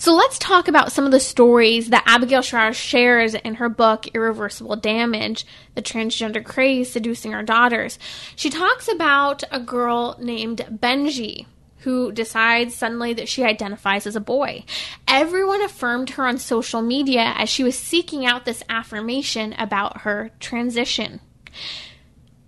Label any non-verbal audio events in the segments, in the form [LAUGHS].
So let's talk about some of the stories that Abigail Shrier shares in her book, Irreversible Damage The Transgender Craze Seducing Our Daughters. She talks about a girl named Benji who decides suddenly that she identifies as a boy. Everyone affirmed her on social media as she was seeking out this affirmation about her transition.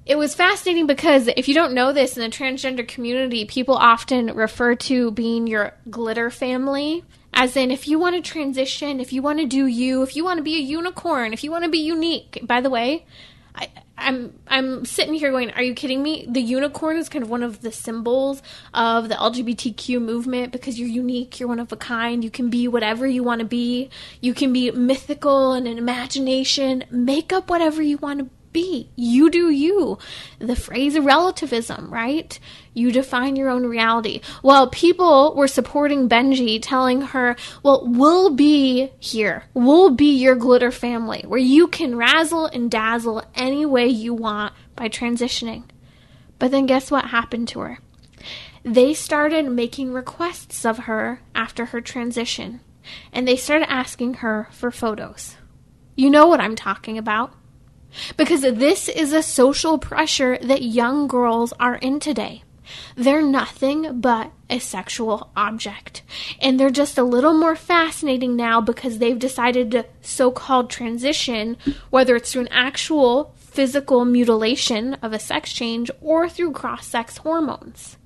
It was fascinating because if you don't know this in the transgender community, people often refer to being your glitter family. As in, if you want to transition, if you want to do you, if you want to be a unicorn, if you want to be unique. By the way, I, I'm I'm sitting here going, are you kidding me? The unicorn is kind of one of the symbols of the LGBTQ movement because you're unique, you're one of a kind, you can be whatever you want to be, you can be mythical and an imagination, make up whatever you want to be. You do you. The phrase relativism, right? You define your own reality. Well, people were supporting Benji, telling her, well, we'll be here. We'll be your glitter family where you can razzle and dazzle any way you want by transitioning. But then guess what happened to her? They started making requests of her after her transition, and they started asking her for photos. You know what I'm talking about. Because this is a social pressure that young girls are in today. They're nothing but a sexual object. And they're just a little more fascinating now because they've decided to so called transition, whether it's through an actual physical mutilation of a sex change or through cross sex hormones.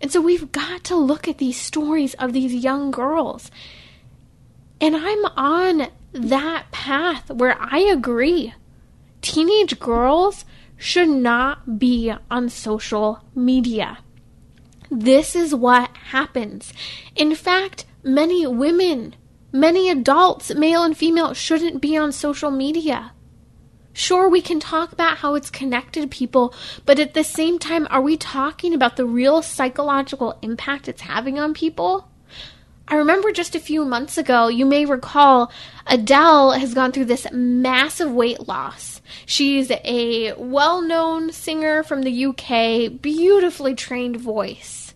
And so we've got to look at these stories of these young girls. And I'm on that path where I agree teenage girls should not be on social media. This is what happens. In fact, many women, many adults, male and female, shouldn't be on social media. Sure, we can talk about how it's connected people, but at the same time, are we talking about the real psychological impact it's having on people? I remember just a few months ago, you may recall, Adele has gone through this massive weight loss. She's a well known singer from the UK, beautifully trained voice.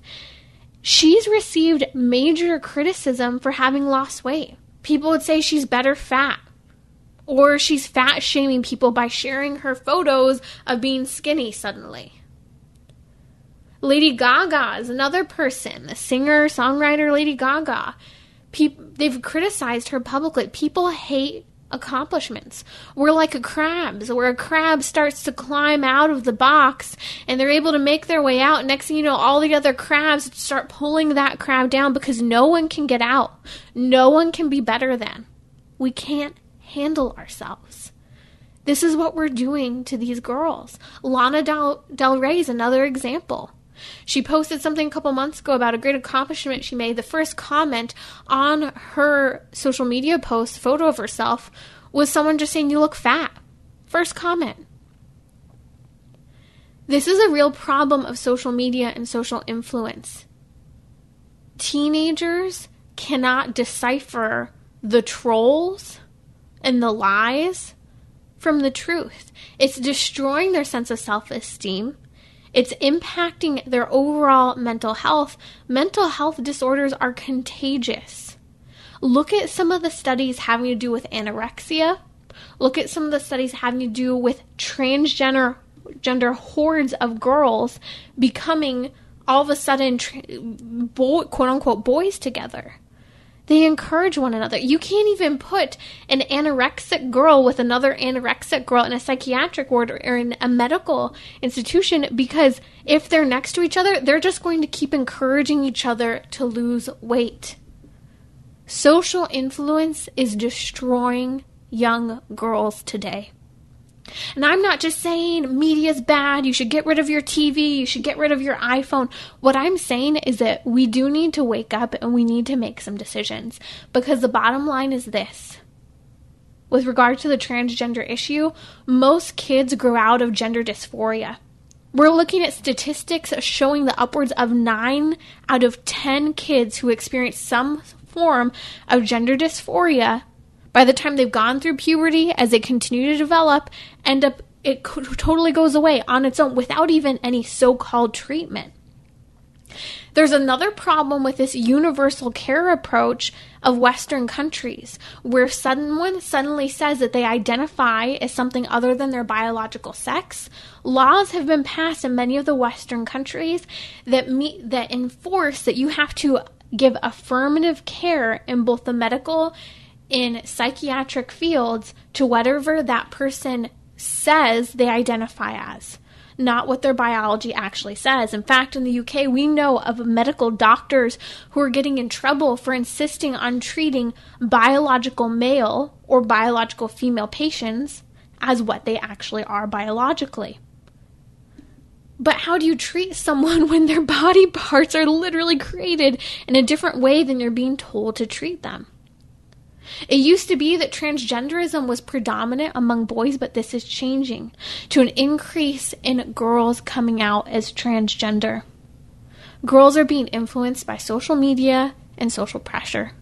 She's received major criticism for having lost weight. People would say she's better fat. Or she's fat shaming people by sharing her photos of being skinny suddenly. Lady Gaga is another person, the singer, songwriter Lady Gaga. they've criticized her publicly. People hate accomplishments. We're like a crabs, where a crab starts to climb out of the box and they're able to make their way out. Next thing you know, all the other crabs start pulling that crab down because no one can get out. No one can be better than. We can't handle ourselves. This is what we're doing to these girls. Lana Del, Del Rey is another example. She posted something a couple months ago about a great accomplishment she made. The first comment on her social media post, photo of herself, was someone just saying, You look fat. First comment. This is a real problem of social media and social influence. Teenagers cannot decipher the trolls and the lies from the truth. It's destroying their sense of self esteem. It's impacting their overall mental health. Mental health disorders are contagious. Look at some of the studies having to do with anorexia. Look at some of the studies having to do with transgender gender hordes of girls becoming all of a sudden boy, quote unquote boys together. They encourage one another. You can't even put an anorexic girl with another anorexic girl in a psychiatric ward or in a medical institution because if they're next to each other, they're just going to keep encouraging each other to lose weight. Social influence is destroying young girls today. And I'm not just saying media's bad, you should get rid of your TV, you should get rid of your iPhone. What I'm saying is that we do need to wake up and we need to make some decisions. Because the bottom line is this with regard to the transgender issue, most kids grow out of gender dysphoria. We're looking at statistics showing that upwards of 9 out of 10 kids who experience some form of gender dysphoria by the time they've gone through puberty, as they continue to develop, end up it totally goes away on its own without even any so-called treatment. There's another problem with this universal care approach of Western countries, where someone suddenly says that they identify as something other than their biological sex. Laws have been passed in many of the Western countries that meet that enforce that you have to give affirmative care in both the medical and psychiatric fields to whatever that person says they identify as not what their biology actually says. In fact, in the UK, we know of medical doctors who are getting in trouble for insisting on treating biological male or biological female patients as what they actually are biologically. But how do you treat someone [LAUGHS] when their body parts are literally created in a different way than you're being told to treat them? It used to be that transgenderism was predominant among boys, but this is changing to an increase in girls coming out as transgender. Girls are being influenced by social media and social pressure.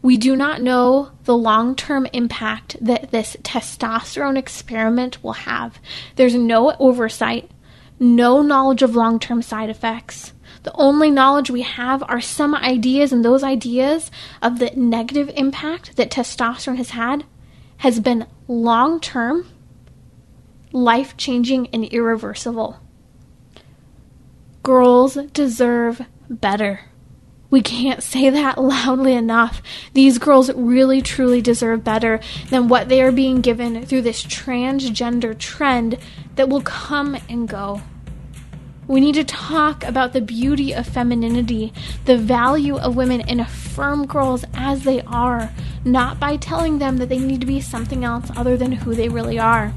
We do not know the long term impact that this testosterone experiment will have. There's no oversight, no knowledge of long term side effects. The only knowledge we have are some ideas, and those ideas of the negative impact that testosterone has had has been long term, life changing, and irreversible. Girls deserve better. We can't say that [LAUGHS] loudly enough. These girls really truly deserve better than what they are being given through this transgender trend that will come and go. We need to talk about the beauty of femininity, the value of women, and affirm girls as they are, not by telling them that they need to be something else other than who they really are.